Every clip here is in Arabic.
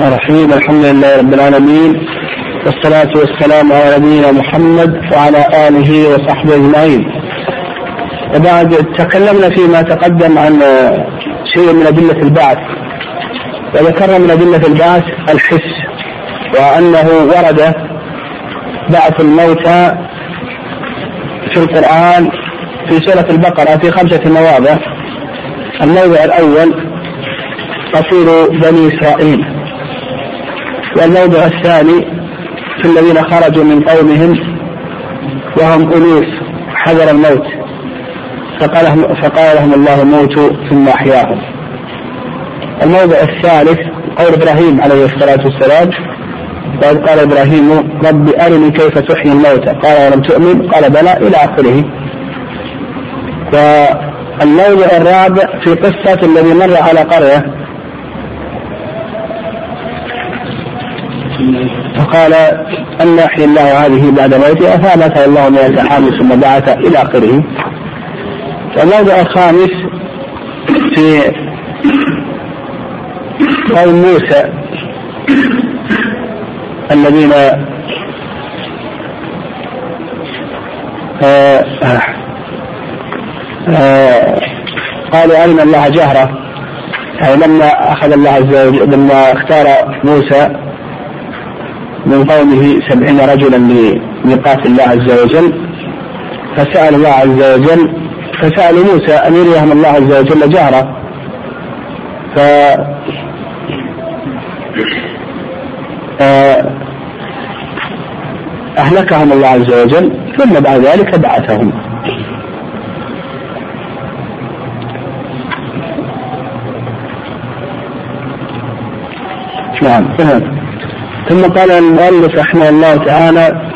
الرحيم الحمد لله رب العالمين والصلاة والسلام على نبينا محمد وعلى آله وصحبه أجمعين. وبعد تكلمنا فيما تقدم عن شيء من أدلة البعث. وذكرنا من أدلة البعث الحس وأنه ورد بعث الموتى في القرآن في سورة البقرة في خمسة مواضع. الموضع الأول قصير بني إسرائيل. والموضع الثاني في الذين خرجوا من قومهم وهم ألوف حذر الموت فقال فقال لهم الله موتوا ثم أحياهم. الموضع الثالث قول إبراهيم عليه الصلاة والسلام وإذ قال إبراهيم رب أرني كيف تحيي الموتى. قال ولم تؤمن؟ قال بلى. إلى آخره. والموضع الرابع في قصة الذي مر على قرية فقال أن يحيي الله هذه بعد موتها فأماتها الله مئة عام ثم بعث إلى آخره. والموضع الخامس في قوم موسى الذين آه آه قالوا أرنا الله جهرة يعني لما أخذ الله عز وجل لما اختار موسى من قومه سبعين رجلا لميقات الله عز وجل فسأل الله عز وجل فسألوا موسى أن يريهم الله عز وجل جهرة. ف أهلكهم الله عز وجل ثم بعد ذلك بعثهم. نعم. ثم قال المؤلف رحمه الله تعالى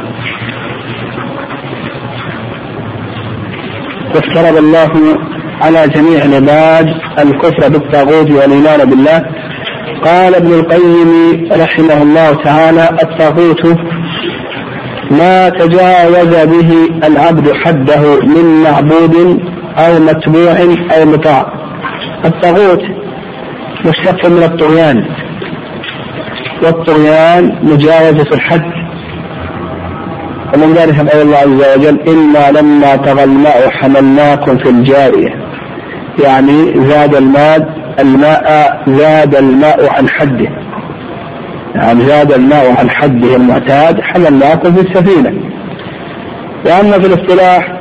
وافترض الله على جميع العباد الكفر بالطاغوت والإيمان بالله. قال ابن القيم رحمه الله تعالى الطاغوت ما تجاوز به العبد حده من معبود أو متبوع أو مطاع. الطاغوت مشتق من الطغيان. والطغيان مجاوزة الحد. ومن ذلك قول الله عز وجل إنا لما طغى الماء حملناكم في الجارية. يعني زاد الماء الماء زاد الماء عن حده. يعني زاد الماء عن حده المعتاد حملناكم في السفينة. وأما في الاصطلاح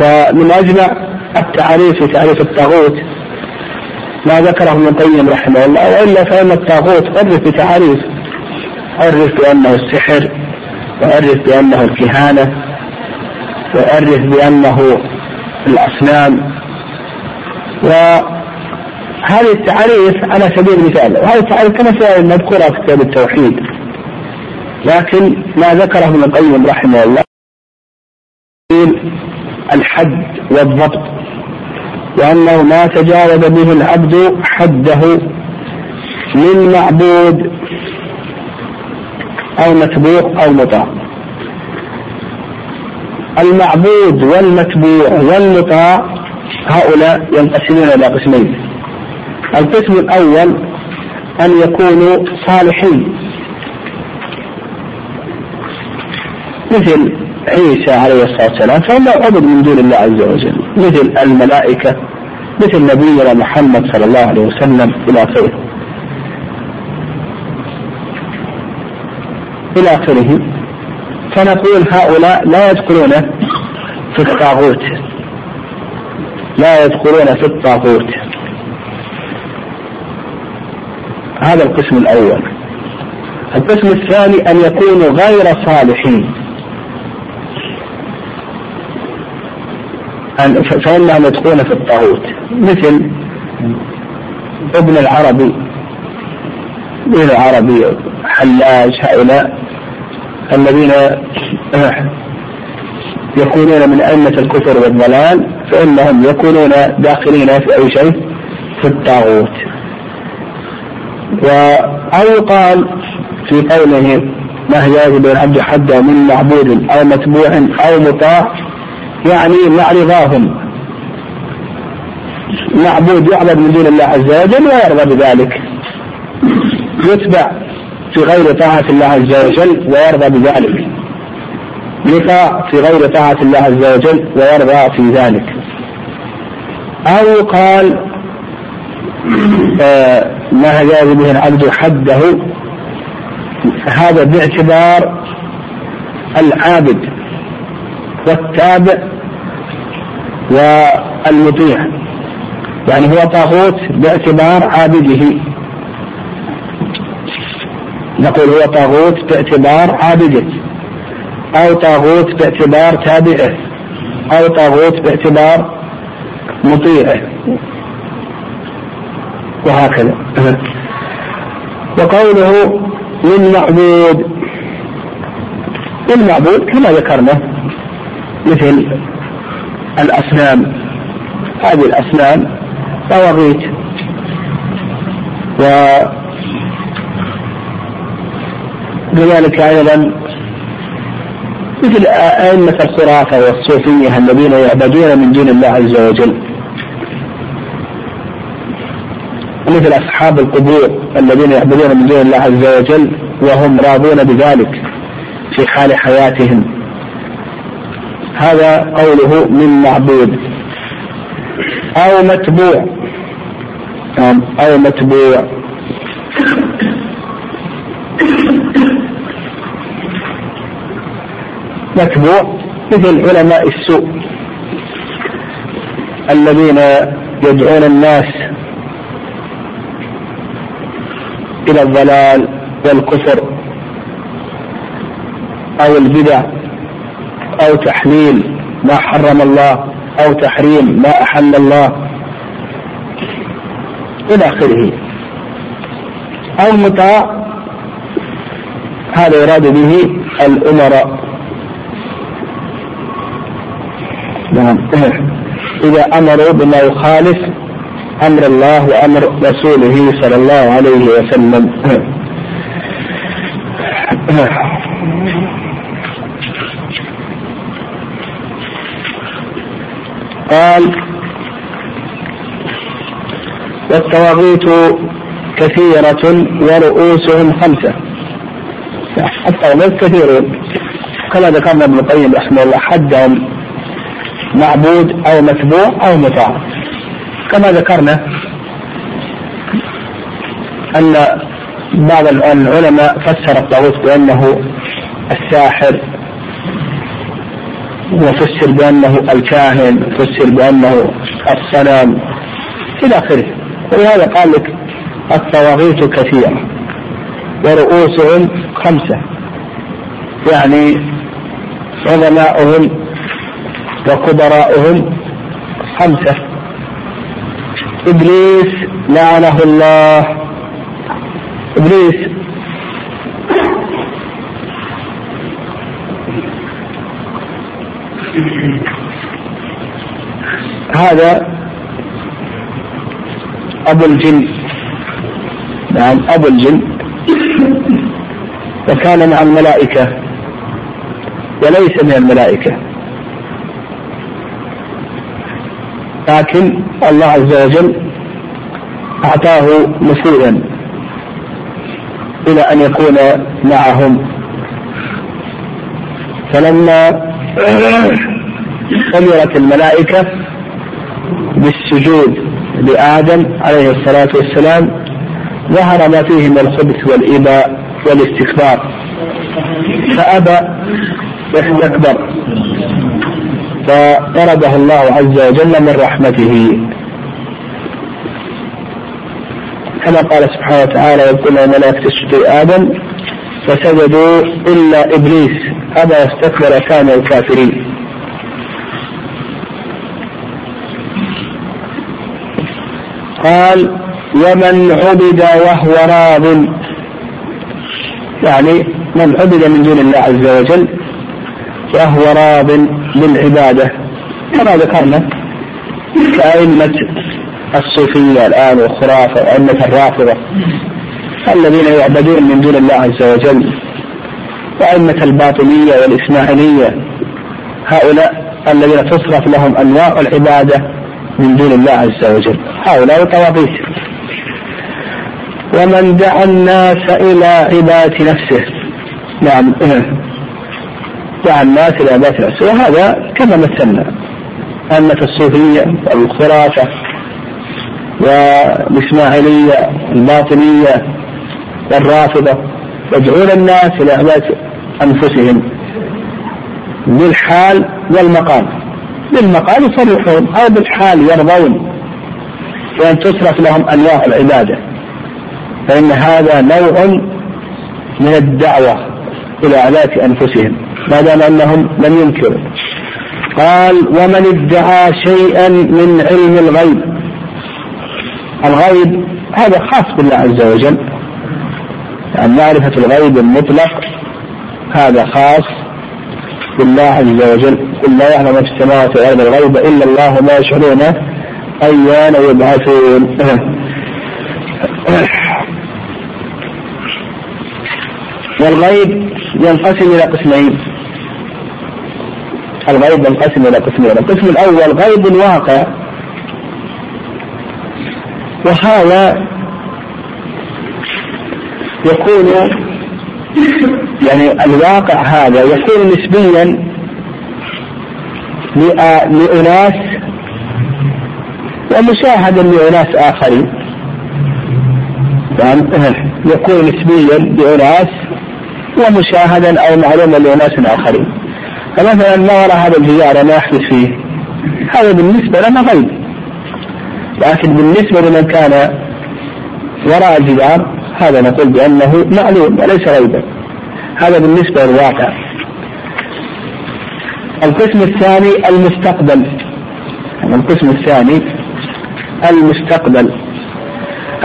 فمن أجمع التعريف في تعريف الطاغوت ما ذكره ابن القيم رحمه الله وإلا فإن الطاغوت عرف بتعاريف عرف بأنه السحر وعرف بأنه الكهانة وعرف بأنه الأصنام. وهذه التعاريف على سبيل المثال وهذه التعاريف كما سيأتي مذكورة في كتاب التوحيد. لكن ما ذكره ابن القيم رحمه الله الحد والضبط. وأنه ما تجاوز به العبد حده من معبود أو متبوع أو مطاع. المعبود والمتبوع والمطاع هؤلاء ينقسمون إلى قسمين. القسم الأول أن يكونوا صالحين. مثل عيسى عليه الصلاة والسلام فهم عبد من دون الله عز وجل مثل الملائكة مثل نبينا محمد صلى الله عليه وسلم إلى آخره. إلى آخره. فنقول هؤلاء لا يدخلون في الطاغوت. لا يدخلون في الطاغوت. هذا القسم الأول. القسم الثاني أن يكونوا غير صالحين. فإنهم يدخلون في الطاغوت. مثل ابن العربي ابن العربي حلاج هؤلاء الذين يكونون من أئمة الكفر والضلال فإنهم يكونون داخلين في أي شيء في الطاغوت. أو يقال في قوله ما هي يجب العبد حدا من معبود أو متبوع أو مطاع يعني مع رضاهم. معبود يعبد من دون الله عز وجل ويرضى بذلك. يتبع في غير طاعة الله عز وجل ويرضى بذلك. يطاع في غير طاعة الله عز وجل ويرضى في ذلك. أو قال آه، ما جاز به العبد حده؟ هذا باعتبار العابد والتابع والمطيع. يعني هو طاغوت باعتبار عابده. نقول هو طاغوت باعتبار عابده. أو طاغوت باعتبار تابعه. أو طاغوت باعتبار مطيعه. وهكذا. وقوله للمعبود. للمعبود كما ذكرنا مثل الأصنام هذه الأصنام طواغيت وكذلك أيضا مثل أئمة الخرافة والصوفية الذين يعبدون من دون الله عز وجل. مثل أصحاب القبور الذين يعبدون من دون الله عز وجل وهم راضون بذلك في حال حياتهم. هذا قوله من معبود. أو متبوع. نعم أو متبوع. متبوع مثل علماء السوء. الذين يدعون الناس إلى الضلال والكفر أو البدع. أو تحليل ما حرم الله أو تحريم ما أحل الله. إلى آخره. أو المطاع هذا يراد به الأمراء. نعم. إذا أمروا بما يخالف أمر الله وأمر رسوله صلى الله عليه وسلم. قال والطواغيت كثيرة ورؤوسهم خمسة. الطواغيت كثيرون. كما ذكرنا ابن القيم رحمه الله حدهم معبود أو متبوع أو مطاع. كما ذكرنا أن بعض العلماء فسر الطاغوت بأنه الساحر وفسر بأنه الكاهن فسر بأنه الصنم إلى آخره. ولهذا قال لك الطواغيت كثيرة ورؤوسهم خمسة. يعني عظماؤهم وكبراؤهم خمسة. إبليس لعنه الله. إبليس هذا أبو الجن. نعم أبو الجن. وكان مع الملائكة. وليس من الملائكة. لكن الله عز وجل أعطاه نفوذا إلى أن يكون معهم. فلما أمرت الملائكة بالسجود لآدم عليه الصلاة والسلام ظهر ما فيه من الخبث والإباء والاستكبار. فأبى واستكبر. فطرده الله عز وجل من رحمته. كما قال سبحانه وتعالى يقول الملائكة اسجدوا آدم فسجدوا إلا إبليس. أبى واستكبر كان الكافرين. قال ومن عبد وهو راض. يعني من عبد من دون الله عز وجل وهو راض بالعبادة كما ذكرنا كأئمة الصوفية الآن والخرافة وأئمة الرافضة الذين يعبدون من دون الله عز وجل. وأئمة الباطنية والإسماعيلية هؤلاء الذين تصرف لهم أنواع العبادة من دون الله عز وجل. هؤلاء طواغيت. ومن دعا الناس إلى عبادة نفسه. نعم دعا الناس إلى عبادة نفسه. وهذا كما مثلنا. أمة الصوفية والخرافة والإسماعيلية الباطنية والرافضة يدعون الناس إلى عبادة أنفسهم بالحال والمقام. بالمقام يصرحون أو بالحال يرضون بأن تصرف لهم أنواع العبادة. فإن هذا نوع من الدعوة إلى عبادة أنفسهم. ما دام أنهم لم ينكروا. قال ومن ادعى شيئا من علم الغيب. الغيب هذا خاص بالله عز وجل. يعني معرفة الغيب المطلق هذا خاص بالله عز وجل. قل لا يعلم في السماوات والارض الغيب إلا الله ما يشعرون أيان يبعثون. والغيب ينقسم إلى قسمين. الغيب ينقسم إلى قسمين. القسم الأول غيب الواقع وهذا يكون يعني الواقع هذا يكون نسبيا لأناس ومشاهدا لأناس آخرين. يعني يكون نسبيا لأناس ومشاهدا أو معلوما لأناس آخرين. فمثلا ما وراء هذا الجدار ما يحدث فيه؟ هذا بالنسبة لنا غيب. لكن بالنسبة لمن كان وراء الجدار هذا نقول بأنه معلوم وليس غيبا. هذا بالنسبة للواقع. القسم الثاني المستقبل. القسم الثاني المستقبل.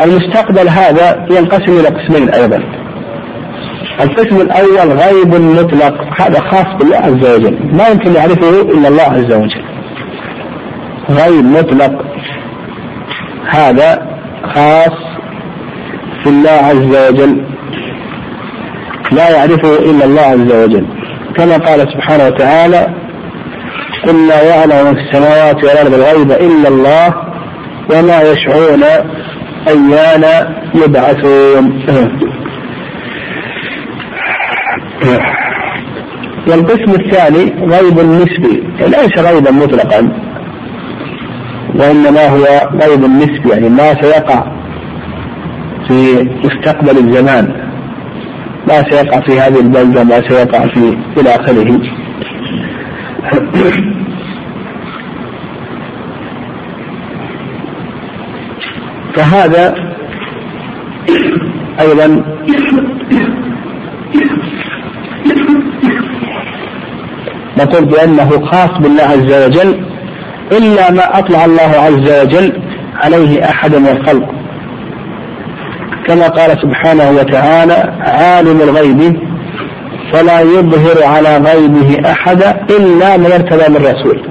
المستقبل هذا ينقسم إلى قسمين أيضا. القسم الأول غيب مطلق. هذا خاص بالله عز وجل. ما يمكن يعرفه إلا الله عز وجل. غيب مطلق. هذا خاص بالله عز وجل. لا يعرفه إلا الله عز وجل. كما قال سبحانه وتعالى قل لا يعلم في السماوات والأرض الغيب إلا الله وما يشعرون أيان يبعثون. والقسم الثاني غيب نسبي ليس غيبا مطلقا. وإنما هو غيب نسبي يعني ما سيقع في مستقبل الزمان. ما سيقع في هذه البلدة ما سيقع في إلى آخره. فهذا أيضا نقول بأنه خاص بالله عز وجل إلا ما أطلع الله عز وجل عليه أحد من الخلق. كما قال سبحانه وتعالى عالم الغيب فلا يظهر على غيبه أحدا إلا من ارتدى من رسول.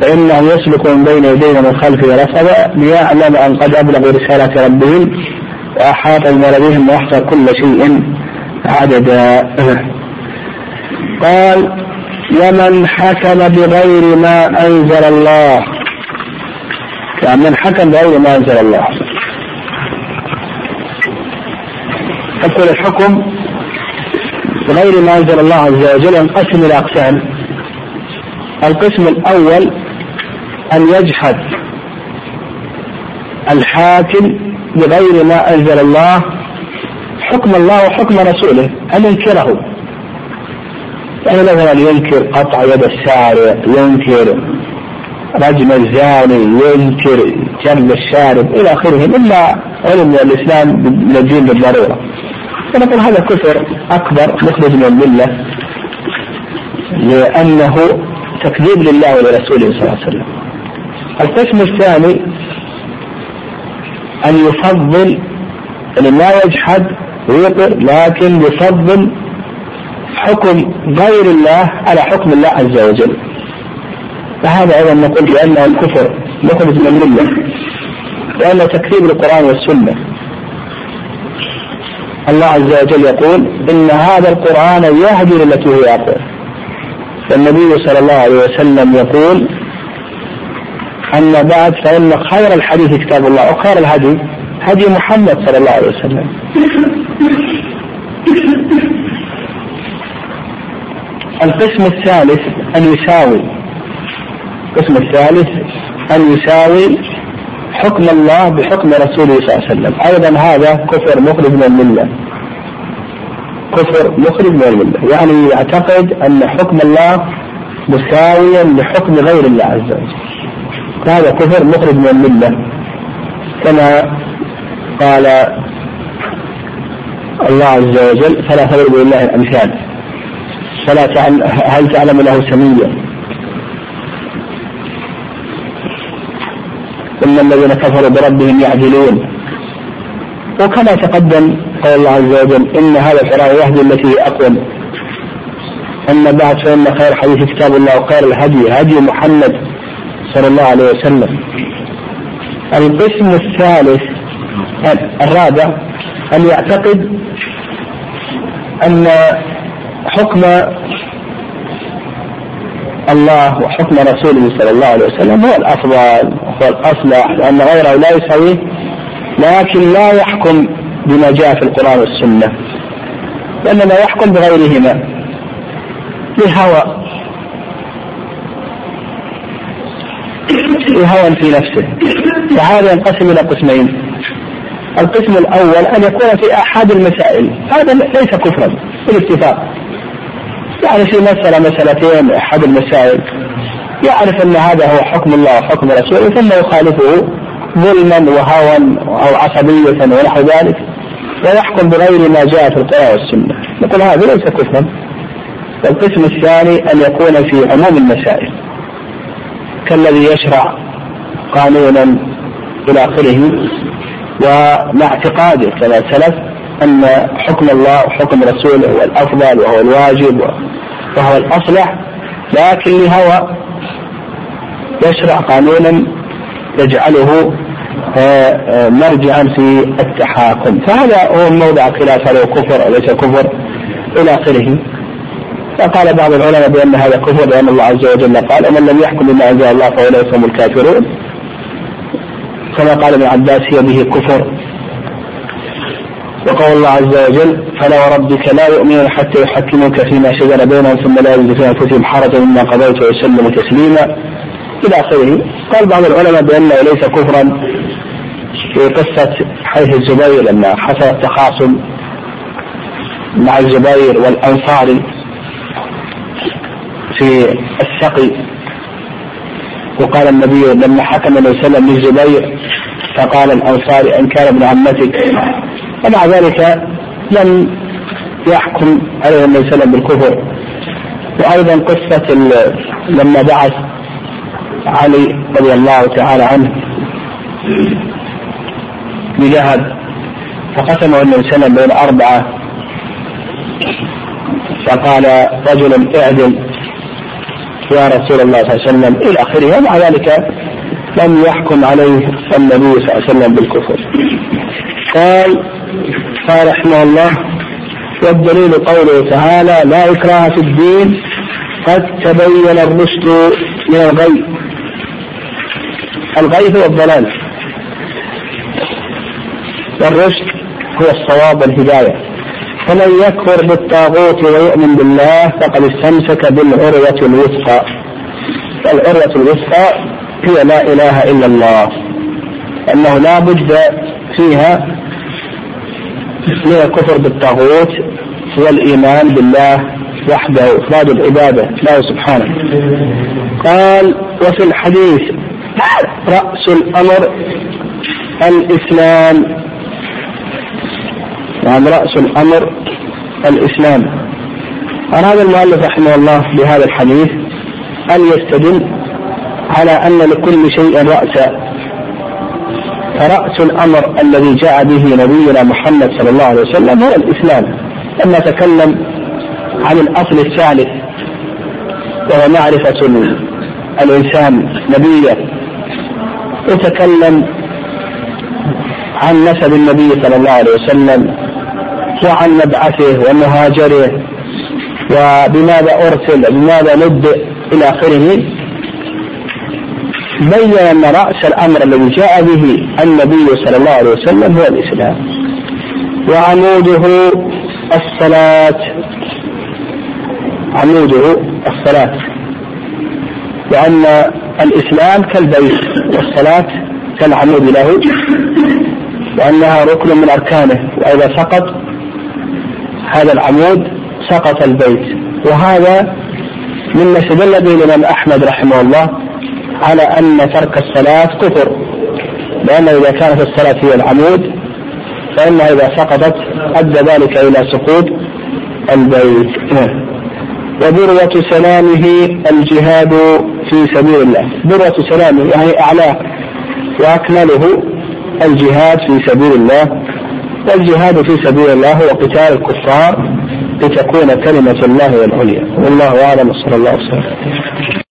فإنه يسلك من بين يديه ومن خلفه رصدا ليعلم أن قد أبلغوا رسالة ربهم وأحاط بما لديهم وأحصى كل شيء عددا. قال ومن حكم بغير ما أنزل الله؟ يعني من حكم بغير ما أنزل الله. تقول الحكم بغير ما أنزل الله عز وجل ينقسم إلى أقسام القسم الأول أن يجحد الحاكم بغير ما أنزل الله حكم الله وحكم رسوله أن ينكره يعني مثلا ينكر قطع يد السارق ينكر رجم الزاني ينكر جلب الشارب إلى آخره إلا علم الإسلام من الدين فنقول هذا كفر أكبر مخرج من الملة لأنه تكذيب لله ولرسوله صلى الله عليه وسلم. القسم الثاني أن يفضل أن ما يجحد ويقر لكن يفضل حكم غير الله على حكم الله عز وجل. فهذا أيضا نقول بأنه الكفر مخرج من الملة لأنه تكذيب للقرآن والسنة. الله عز وجل يقول إن هذا القرآن يهدي للتي هي أقوى. فالنبي صلى الله عليه وسلم يقول أما بعد فإن خير الحديث كتاب الله وخير الهدي هدي محمد صلى الله عليه وسلم. القسم الثالث أن يساوي. القسم الثالث أن يساوي حكم الله بحكم رسوله صلى الله عليه وسلم. أيضا هذا كفر مخرج من الملة. كفر مخرج من الملة. يعني يعتقد أن حكم الله مساويا لحكم غير الله عز وجل. هذا كفر مخرج من الملة. كما قال الله عز وجل فلا تضرب لله الأمثال. فلا تعلم هل تعلم له سميا؟ ثم الذين كفروا بربهم يعدلون. وكما تقدم قال الله عز وجل إن هذا القران يهدي التي هي أقوم. أما بعد فإن خير حديث كتاب الله وخير الهدي هدي محمد صلى الله عليه وسلم. القسم الثالث الرابع أن يعتقد أن حكم الله وحكم رسوله صلى الله عليه وسلم هو الأفضل هو الأصلح لأن غيره لا يسويه لكن لا يحكم بما جاء في القرآن والسنة وانما يحكم بغيرهما. لهوى لهوى في نفسه. فهذا ينقسم إلى قسمين. القسم الأول أن يكون في أحد المسائل. هذا ليس كفرا بالاتفاق. يعني في مسألة مسألتين أحد المسائل. يعرف أن هذا هو حكم الله وحكم رسوله ثم يخالفه ظلما وهوى أو عصبية ونحو ذلك ويحكم بغير ما جاء في القرآن والسنة. نقول هذا ليس كفرا. والقسم الثاني أن يكون في عموم المسائل كالذي يشرع قانونا إلى آخره ومع اعتقاده كما سلف أن حكم الله وحكم رسوله هو الأفضل وهو الواجب وهو الأصلح لكن لهوى يشرع قانونا يجعله آه، آه، مرجعا في التحاكم. فهذا هو موضع خلاف هل هو كفر أو ليس كفر إلى آخره. فقال بعض العلماء بأن هذا كفر لأن الله عز وجل قال ومن لم يحكم بما أنزل الله فأولئك هم الكافرون كما قال ابن عباس هي به كفر وقول الله عز وجل فلا وربك لا يؤمنون حتى يحكموك فيما شجر بينهم ثم لا يجد في أنفسهم حرجا مما قضيت ويسلموا تسليما إلى آخره. قال بعض العلماء بانه ليس كفرا في قصة حيث الزبير لما حصل التخاصم مع الزبير والانصاري في السقي. وقال النبي لما حكم النبي صلى الله عليه وسلم للزبير فقال الانصاري إن كان ابن عمتك. ومع ذلك لم يحكم عليه النبي صلى الله عليه وسلم بالكفر. وأيضا قصة لما بعث علي رضي الله تعالى عنه بذهب فقسمه النبي صلى الله عليه وسلم بين أربعة. فقال رجل اعدل يا رسول الله صلى الله عليه وسلم. إلى آخره. ومع ذلك لم يحكم عليه النبي صلى الله عليه وسلم بالكفر. قال قال رحمه الله والدليل قوله تعالى لا إكراه في الدين قد تبين الرشد من الغي. الغي هو الضلال والرشد هو الصواب والهداية. فمن يكفر بالطاغوت ويؤمن بالله فقد استمسك بالعروة الوثقى. العروة الوثقى هي لا إله إلا الله. أنه لا بد فيها من الكفر بالطاغوت والإيمان بالله وحده إفراد العبادة له سبحانه. قال وفي الحديث رأس الأمر الإسلام. يعني رأس الأمر الإسلام. أراد المؤلف رحمه الله بهذا الحديث أن يستدل على أن لكل شيء رأسا فرأس الأمر الذي جاء به نبينا محمد صلى الله عليه وسلم هو الإسلام. لما تكلم عن الأصل الثالث وهو معرفة الإنسان نبيه. وتكلم عن نسب النبي صلى الله عليه وسلم وعن مبعثه ومهاجره وبماذا أرسل وبماذا نبئ إلى آخره. بين أن رأس الأمر الذي جاء به النبي صلى الله عليه وسلم هو الإسلام. وعموده الصلاة. عموده الصلاة. لأن الإسلام كالبيت والصلاة كالعمود له وأنها ركن من أركانه وإذا سقط هذا العمود سقط البيت. وهذا مما استدل به الإمام أحمد رحمه الله على أن ترك الصلاة كفر لأنه إذا كانت الصلاة هي العمود فإنها إذا سقطت أدى ذلك إلى سقوط البيت. وذروة سلامه الجهاد في سبيل الله. ذروة سلامه يعني أعلاه وأكمله الجهاد في سبيل الله. والجهاد في سبيل الله هو قتال الكفار لتكون كلمة الله العليا. والله أعلم صلى الله عليه وسلم.